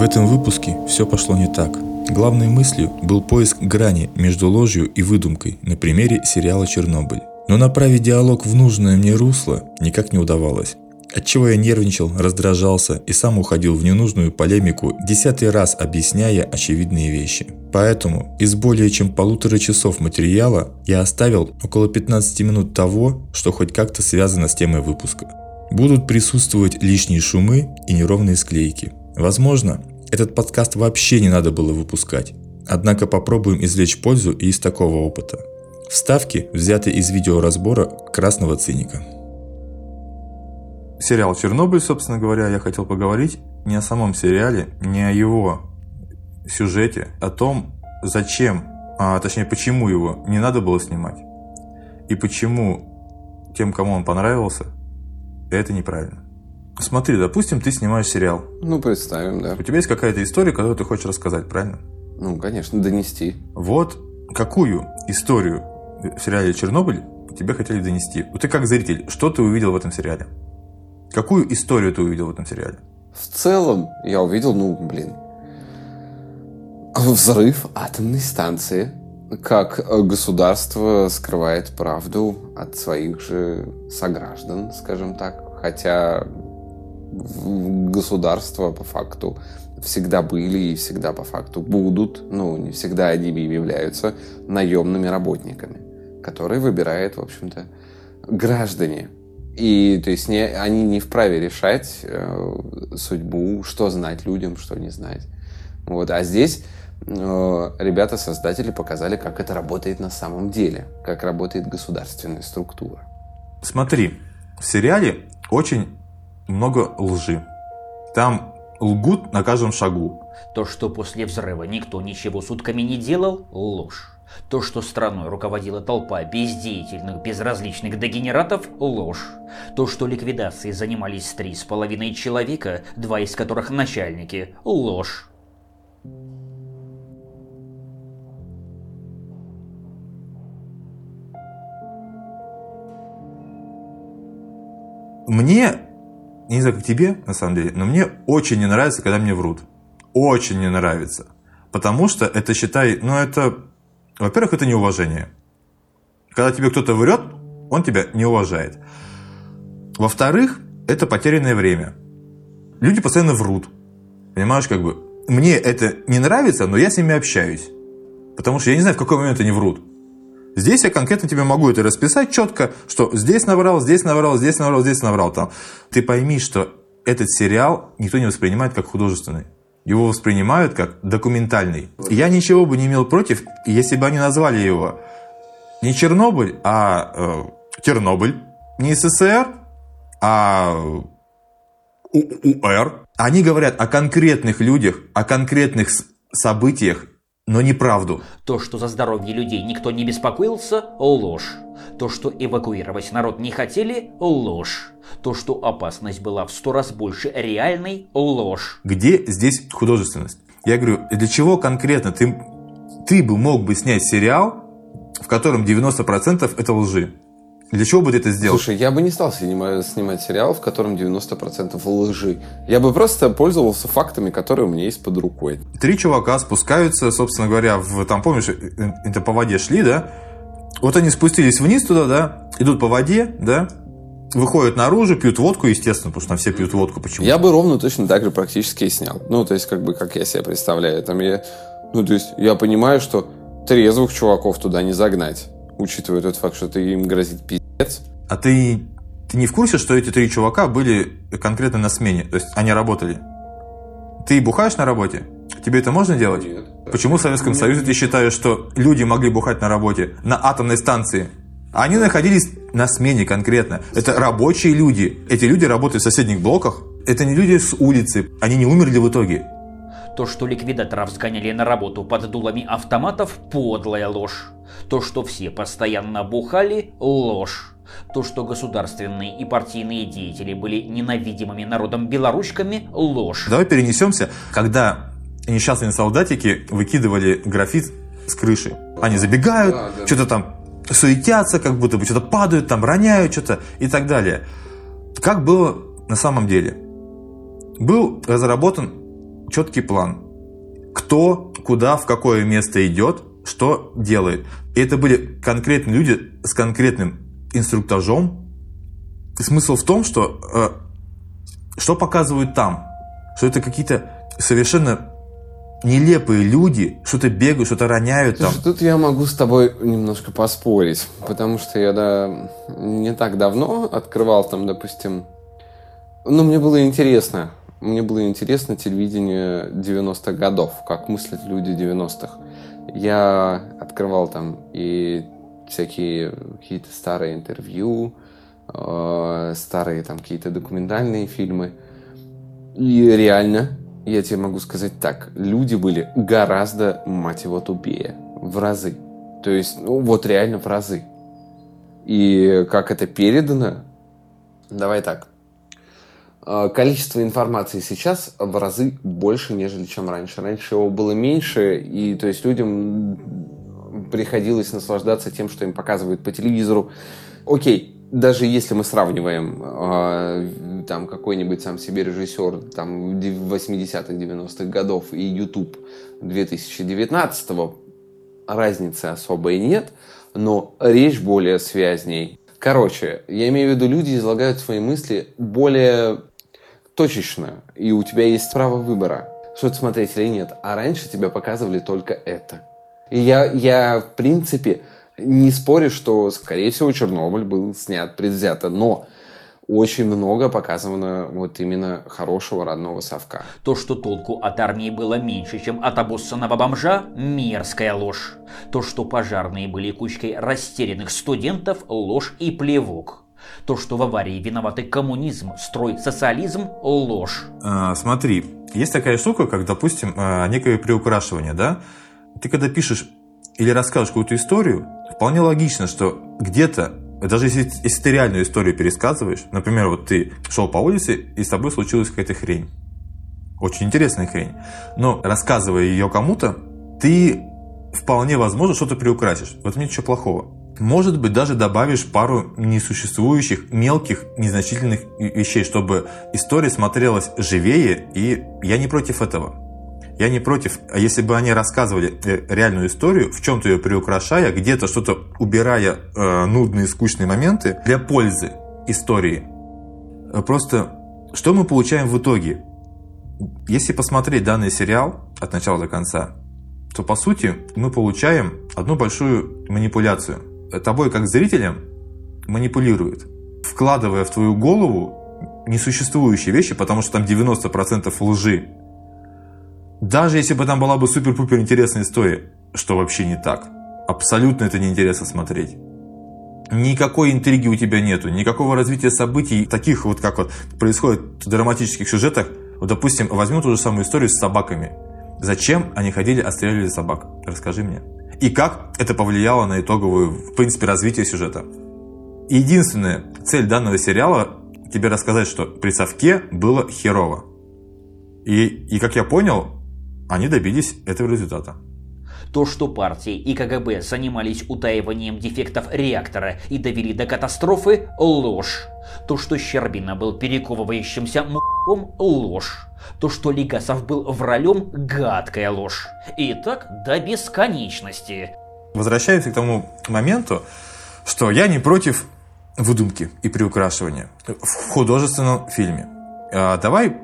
В этом выпуске все пошло не так. Главной мыслью был поиск грани между ложью и выдумкой на примере сериала «Чернобыль». Но направить диалог в нужное мне русло никак не удавалось. Отчего я нервничал, раздражался и сам уходил в ненужную полемику, десятый раз объясняя очевидные вещи. Поэтому из более чем полутора часов материала я оставил около 15 минут того, что хоть как-то связано с темой выпуска. Будут присутствовать лишние шумы и неровные склейки. Возможно, этот подкаст вообще не надо было выпускать. Однако попробуем извлечь пользу и из такого опыта. Вставки взяты из видеоразбора «Красного циника» сериал «Чернобыль», собственно говоря, я хотел поговорить не о самом сериале, не о его сюжете, о том, зачем, а точнее, почему его не надо было снимать. И почему тем, кому он понравился, это неправильно. Смотри, допустим, ты снимаешь сериал. Ну, представим, да. У тебя есть какая-то история, которую ты хочешь рассказать, правильно? Ну, конечно, донести. Вот какую историю в сериале «Чернобыль» тебе хотели донести? Вот ты как зритель, что ты увидел в этом сериале? Какую историю ты увидел в этом сериале? В целом я увидел, ну, блин, взрыв атомной станции, как государство скрывает правду от своих же сограждан, скажем так. Хотя государства по факту всегда были и всегда по факту будут, ну, не всегда они являются наемными работниками, которые выбирают, в общем-то, граждане и то есть не, они не вправе решать э, судьбу, что знать людям, что не знать. Вот. А здесь э, ребята-создатели показали, как это работает на самом деле, как работает государственная структура. Смотри, в сериале очень много лжи. Там лгут на каждом шагу. То, что после взрыва никто ничего сутками не делал – ложь. То, что страной руководила толпа бездеятельных, безразличных дегенератов – ложь. То, что ликвидацией занимались три с половиной человека, два из которых начальники – ложь. Мне, не знаю, как тебе, на самом деле, но мне очень не нравится, когда мне врут. Очень не нравится. Потому что это, считай, ну это во-первых, это неуважение. Когда тебе кто-то врет, он тебя не уважает. Во-вторых, это потерянное время. Люди постоянно врут. Понимаешь, как бы, мне это не нравится, но я с ними общаюсь. Потому что я не знаю, в какой момент они врут. Здесь я конкретно тебе могу это расписать четко, что здесь наврал, здесь наврал, здесь наврал, здесь наврал. Там. Ты пойми, что этот сериал никто не воспринимает как художественный его воспринимают как документальный. Я ничего бы не имел против, если бы они назвали его не Чернобыль, а э, Тернобыль, не СССР, а УР. Они говорят о конкретных людях, о конкретных событиях, но не правду. То, что за здоровье людей никто не беспокоился – ложь. То, что эвакуировать народ не хотели – ложь. То, что опасность была в сто раз больше реальной – ложь. Где здесь художественность? Я говорю, для чего конкретно ты, ты бы мог бы снять сериал, в котором 90% это лжи? Для чего бы ты это сделал? Слушай, я бы не стал снимать, снимать сериал, в котором 90% лжи. Я бы просто пользовался фактами, которые у меня есть под рукой. Три чувака спускаются, собственно говоря, в, там, помнишь, э, э, это по воде шли, да? Вот они спустились вниз туда, да, идут по воде, да, выходят наружу, пьют водку, естественно, потому что там все пьют водку. Почему? Я бы ровно точно так же практически и снял. Ну, то есть, как бы, как я себе представляю. Там я, ну, то есть, я понимаю, что трезвых чуваков туда не загнать, учитывая тот факт, что ты им грозит пиздец. А ты, ты не в курсе, что эти три чувака были конкретно на смене? То есть, они работали? Ты бухаешь на работе? Тебе это можно делать? Нет. Почему в Советском Союзе ты считаешь, что люди могли бухать на работе, на атомной станции? Они находились на смене конкретно. Это рабочие люди. Эти люди работают в соседних блоках. Это не люди с улицы. Они не умерли в итоге. То, что ликвидаторов сгоняли на работу под дулами автоматов – подлая ложь. То, что все постоянно бухали – ложь. То, что государственные и партийные деятели были ненавидимыми народом белоручками – ложь. Давай перенесемся, когда несчастные солдатики выкидывали графит с крыши. Они забегают, да, да. что-то там суетятся, как будто бы что-то падают, там роняют что-то и так далее. Как было на самом деле? Был разработан четкий план. Кто, куда, в какое место идет, что делает. И это были конкретные люди с конкретным инструктажом. И смысл в том, что э, что показывают там, что это какие-то совершенно нелепые люди, что-то бегают, что-то роняют там. Слушай, тут я могу с тобой немножко поспорить, потому что я да, не так давно открывал там, допустим, ну, мне было интересно, мне было интересно телевидение 90-х годов, как мыслят люди 90-х. Я открывал там и всякие какие-то старые интервью, э, старые там какие-то документальные фильмы. И реально, я тебе могу сказать так, люди были гораздо, мать его, тупее. В разы. То есть, ну вот реально в разы. И как это передано, давай так. Э, Количество информации сейчас в разы больше, нежели чем раньше. Раньше его было меньше, и то есть людям приходилось наслаждаться тем, что им показывают по телевизору. Окей, даже если мы сравниваем э, там какой-нибудь сам себе режиссер там 80-х, 90-х годов и YouTube 2019-го, разницы особой нет, но речь более связней. Короче, я имею в виду, люди излагают свои мысли более точечно, и у тебя есть право выбора, что-то смотреть или нет. А раньше тебя показывали только это. И я, я, в принципе, не спорю, что, скорее всего, Чернобыль был снят предвзято, но очень много показано вот именно хорошего родного совка. То, что толку от армии было меньше, чем от обоссанного бомжа – мерзкая ложь. То, что пожарные были кучкой растерянных студентов – ложь и плевок. То, что в аварии виноваты коммунизм, строй, социализм – ложь. А, смотри, есть такая штука, как, допустим, а, некое приукрашивание, да? Ты когда пишешь или рассказываешь какую-то историю, вполне логично, что где-то, даже если, если ты реальную историю пересказываешь, например, вот ты шел по улице, и с тобой случилась какая-то хрень. Очень интересная хрень. Но рассказывая ее кому-то, ты вполне возможно что-то приукрасишь. В этом нет ничего плохого. Может быть, даже добавишь пару несуществующих, мелких, незначительных вещей, чтобы история смотрелась живее, и я не против этого. Я не против, а если бы они рассказывали э, реальную историю, в чем-то ее приукрашая, где-то что-то убирая э, нудные, скучные моменты для пользы истории. Э, просто что мы получаем в итоге? Если посмотреть данный сериал от начала до конца, то по сути мы получаем одну большую манипуляцию. Тобой как зрителем манипулирует, вкладывая в твою голову несуществующие вещи, потому что там 90% лжи, даже если бы там была бы супер-пупер интересная история, что вообще не так. Абсолютно это неинтересно смотреть. Никакой интриги у тебя нету, никакого развития событий, таких вот как вот происходит в драматических сюжетах. Вот, допустим, возьмем ту же самую историю с собаками. Зачем они ходили, отстреливали собак? Расскажи мне. И как это повлияло на итоговую, в принципе, развитие сюжета? Единственная цель данного сериала тебе рассказать, что при совке было херово. И, и как я понял, они добились этого результата. То, что партии и КГБ занимались утаиванием дефектов реактора и довели до катастрофы – ложь. То, что Щербина был перековывающимся м***ком – ложь. То, что Легасов был вралем – гадкая ложь. И так до бесконечности. Возвращаемся к тому моменту, что я не против выдумки и приукрашивания в художественном фильме. А, давай,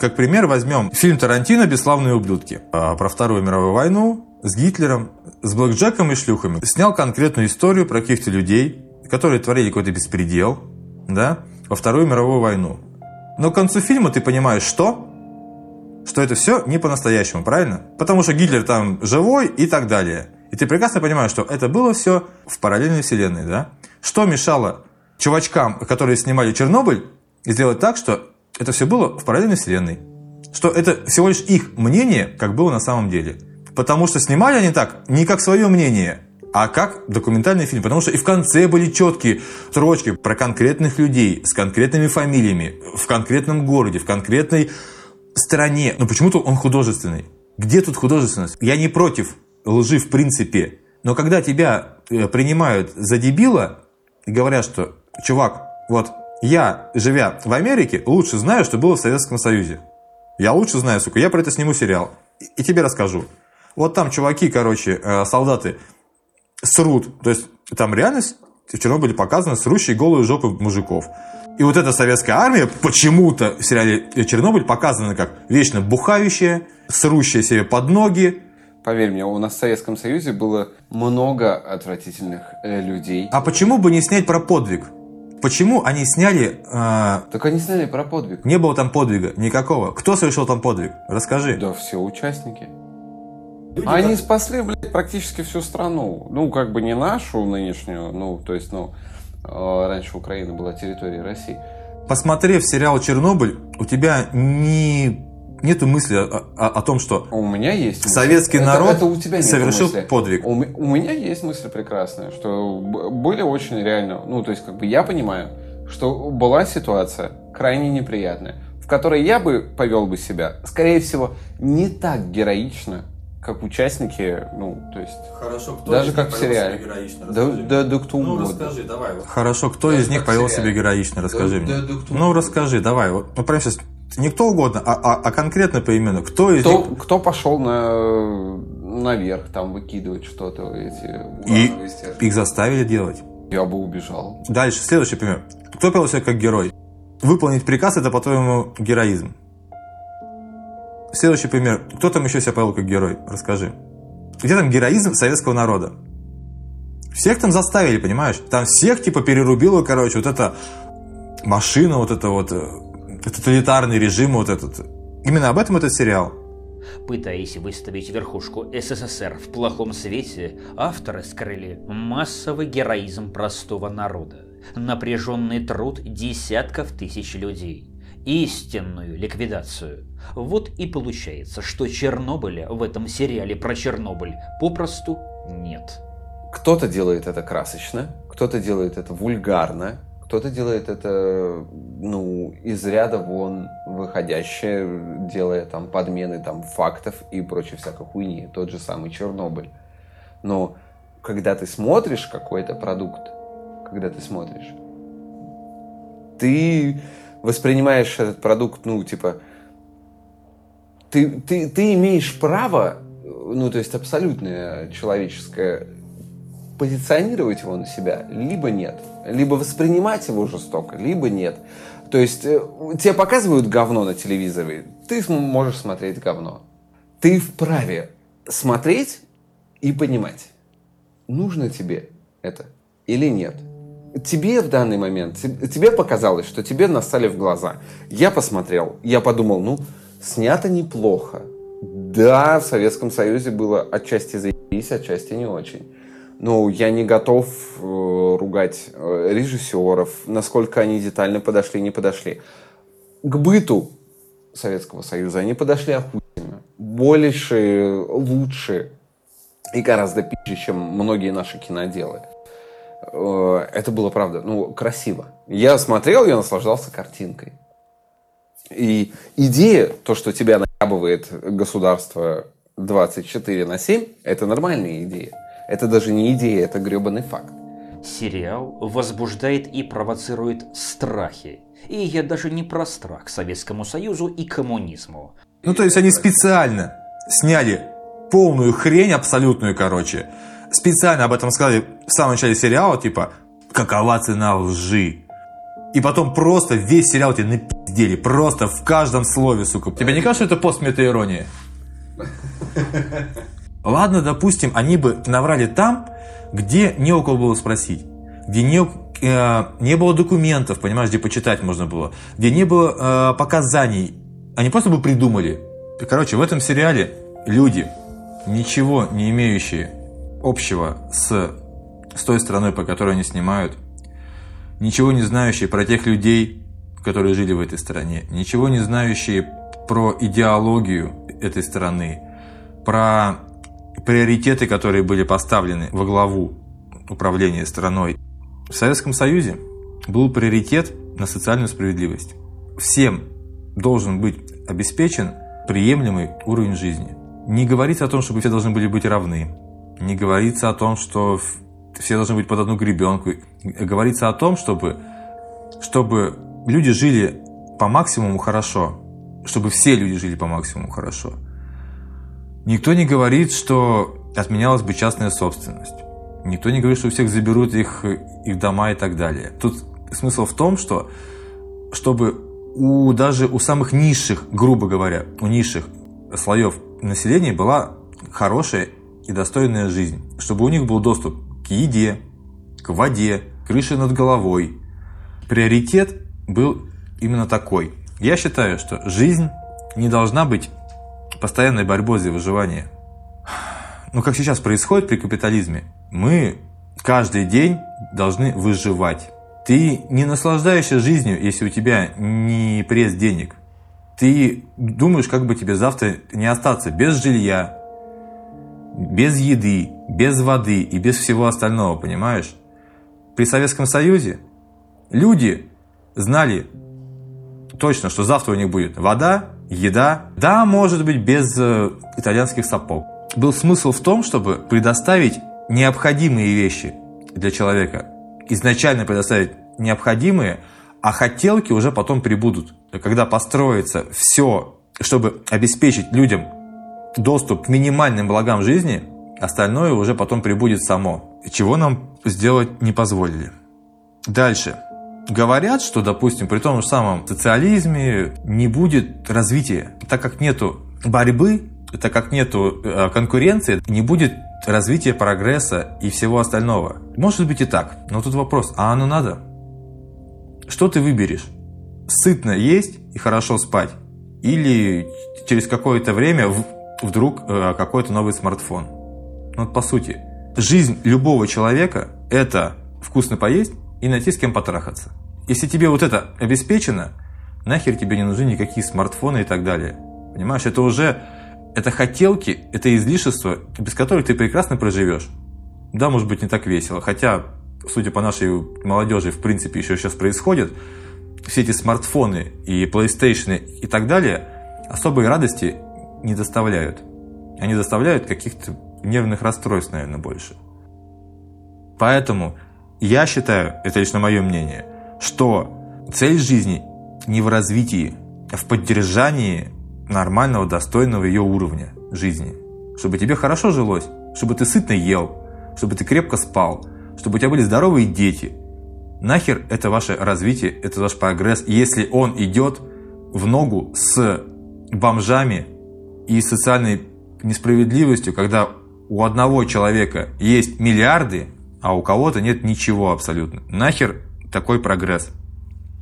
как пример, возьмем фильм Тарантино «Бесславные ублюдки» а, про Вторую мировую войну с Гитлером, с блэкджеком и шлюхами. Снял конкретную историю про каких-то людей, которые творили какой-то беспредел да, во Вторую мировую войну. Но к концу фильма ты понимаешь, что? Что это все не по-настоящему, правильно? Потому что Гитлер там живой и так далее. И ты прекрасно понимаешь, что это было все в параллельной вселенной, да? Что мешало чувачкам, которые снимали Чернобыль, сделать так, что это все было в параллельной вселенной. Что это всего лишь их мнение, как было на самом деле. Потому что снимали они так не как свое мнение, а как документальный фильм. Потому что и в конце были четкие строчки про конкретных людей с конкретными фамилиями, в конкретном городе, в конкретной стране. Но почему-то он художественный. Где тут художественность? Я не против лжи в принципе. Но когда тебя э, принимают за дебила и говорят, что, чувак, вот я, живя в Америке, лучше знаю, что было в Советском Союзе. Я лучше знаю, сука, я про это сниму сериал. И, и тебе расскажу. Вот там чуваки, короче, э, солдаты срут. То есть там реальность в Чернобыле показана срущие голые жопы мужиков. И вот эта советская армия почему-то в сериале «Чернобыль» показана как вечно бухающая, срущая себе под ноги. Поверь мне, у нас в Советском Союзе было много отвратительных э, людей. А почему бы не снять про подвиг? Почему они сняли... э, Так они сняли про подвиг. не было там подвига никакого. Кто совершил там подвиг? Расскажи. Да, все участники. Они спасли, блядь, практически всю страну. Ну, как бы не нашу нынешнюю, ну, то есть, ну, э, раньше Украина была территорией России. Посмотрев сериал «Чернобыль», у тебя не... нету мысли о, о- о том, что У меня есть мысль. Советский Это- народ это у тебя совершил мысли. подвиг. У, у меня есть мысль прекрасная, что были очень реально, ну, то есть, как бы я понимаю, что была ситуация крайне неприятная, в которой я бы повел бы себя, скорее всего, не так героично, как участники, ну, то есть, Хорошо, кто Даже как в сериале. Да, да, да кто Ну, угодно. давай. Хорошо, кто Даже из них повел себя героично, расскажи Да, мне. да, да кто ну, угодно. расскажи, давай. Вот, ну, прямо сейчас, не кто угодно, а, а- а конкретно поименно. Кто из Кто, них... кто пошел на, наверх, там, выкидывать что-то, эти И стержни? их заставили делать. Я бы убежал. Дальше, следующий пример. Кто повел себя как герой? Выполнить приказ – это, по-твоему, героизм. Следующий пример. Кто там еще себя повел как герой? Расскажи. Где там героизм советского народа? Всех там заставили, понимаешь? Там всех типа перерубило, короче, вот эта машина, вот это вот э, тоталитарный режим, вот этот. Именно об этом этот сериал. Пытаясь выставить верхушку СССР в плохом свете, авторы скрыли массовый героизм простого народа, напряженный труд десятков тысяч людей, истинную ликвидацию. Вот и получается, что Чернобыля в этом сериале про Чернобыль попросту нет. Кто-то делает это красочно, кто-то делает это вульгарно, кто-то делает это, ну, из ряда вон выходящее, делая там подмены там фактов и прочей всякой хуйни. Тот же самый Чернобыль. Но когда ты смотришь какой-то продукт, когда ты смотришь, ты воспринимаешь этот продукт, ну, типа, ты, ты, ты имеешь право, ну, то есть абсолютное человеческое, позиционировать его на себя, либо нет. Либо воспринимать его жестоко, либо нет. То есть э, тебе показывают говно на телевизоре, ты можешь смотреть говно. Ты вправе смотреть и понимать, нужно тебе это или нет. Тебе в данный момент, те- тебе показалось, что тебе настали в глаза. Я посмотрел, я подумал, ну, снято неплохо. Да, в Советском Союзе было отчасти заебись, отчасти не очень. Ну, я не готов э, ругать э, режиссеров, насколько они детально подошли, не подошли. К быту Советского Союза они подошли охуенно. Больше, лучше и гораздо пизже, чем многие наши киноделы. Э, Это было, правда, ну, красиво. Я смотрел, я наслаждался картинкой. И идея, то, что тебя наябывает государство 24 на 7, это нормальная идея. Это даже не идея, это гребаный факт. Сериал возбуждает и провоцирует страхи. И я даже не про страх к Советскому Союзу и коммунизму. Ну, то есть они специально сняли полную хрень абсолютную, короче. Специально об этом сказали в самом начале сериала, типа, какова цена лжи. И потом просто весь сериал тебе напиздели, просто в каждом слове, сука. Тебе не кажется, что это пост ирония? Ладно, допустим, они бы наврали там, где не у кого было спросить, где не, э, не было документов, понимаешь, где почитать можно было, где не было э, показаний. Они просто бы придумали. Короче, в этом сериале люди, ничего не имеющие общего с, с той страной, по которой они снимают, ничего не знающие про тех людей, которые жили в этой стране, ничего не знающие про идеологию этой страны, про приоритеты, которые были поставлены во главу управления страной. В Советском Союзе был приоритет на социальную справедливость. Всем должен быть обеспечен приемлемый уровень жизни. Не говорится о том, чтобы все должны были быть равны. Не говорится о том, что все должны быть под одну гребенку. Говорится о том, чтобы, чтобы люди жили по максимуму хорошо. чтобы все люди жили по максимуму хорошо. Никто не говорит, что отменялась бы частная собственность. Никто не говорит, что у всех заберут их, их дома и так далее. Тут смысл в том, что чтобы у, даже у самых низших, грубо говоря, у низших слоев населения была хорошая и достойная жизнь. Чтобы у них был доступ к еде, к воде, крыше над головой. Приоритет был именно такой. Я считаю, что жизнь не должна быть постоянной борьбой за выживание. Ну, как сейчас происходит при капитализме, мы каждый день должны выживать. Ты не наслаждаешься жизнью, если у тебя не пресс денег. Ты думаешь, как бы тебе завтра не остаться без жилья, без еды, без воды и без всего остального, понимаешь? При Советском Союзе люди знали точно, что завтра у них будет вода, еда, да, может быть, без э, итальянских сапог. Был смысл в том, чтобы предоставить необходимые вещи для человека. Изначально предоставить необходимые, а хотелки уже потом прибудут. Когда построится все, чтобы обеспечить людям доступ к минимальным благам жизни, остальное уже потом прибудет само. Чего нам сделать не позволили. Дальше. Говорят, что, допустим, при том же самом социализме не будет развития, так как нету борьбы, так как нету э, конкуренции, не будет развития прогресса и всего остального. Может быть и так, но тут вопрос, а оно надо? Что ты выберешь? Сытно есть и хорошо спать? Или через какое-то время вдруг э, какой-то новый смартфон? Ну, вот по сути, жизнь любого человека – это вкусно поесть и найти с кем потрахаться. Если тебе вот это обеспечено, нахер тебе не нужны никакие смартфоны и так далее. Понимаешь, это уже, это хотелки, это излишество, без которых ты прекрасно проживешь. Да, может быть, не так весело, хотя, судя по нашей молодежи, в принципе, еще сейчас происходит, все эти смартфоны и PlayStation и так далее особой радости не доставляют. Они доставляют каких-то нервных расстройств, наверное, больше. Поэтому я считаю, это лично мое мнение, что цель жизни не в развитии, а в поддержании нормального, достойного ее уровня жизни. Чтобы тебе хорошо жилось, чтобы ты сытно ел, чтобы ты крепко спал, чтобы у тебя были здоровые дети. Нахер это ваше развитие, это ваш прогресс, если он идет в ногу с бомжами и социальной несправедливостью, когда у одного человека есть миллиарды, а у кого-то нет ничего абсолютно. Нахер такой прогресс?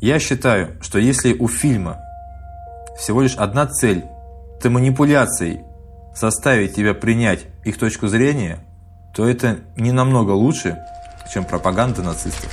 Я считаю, что если у фильма всего лишь одна цель – это манипуляцией заставить тебя принять их точку зрения, то это не намного лучше, чем пропаганда нацистов.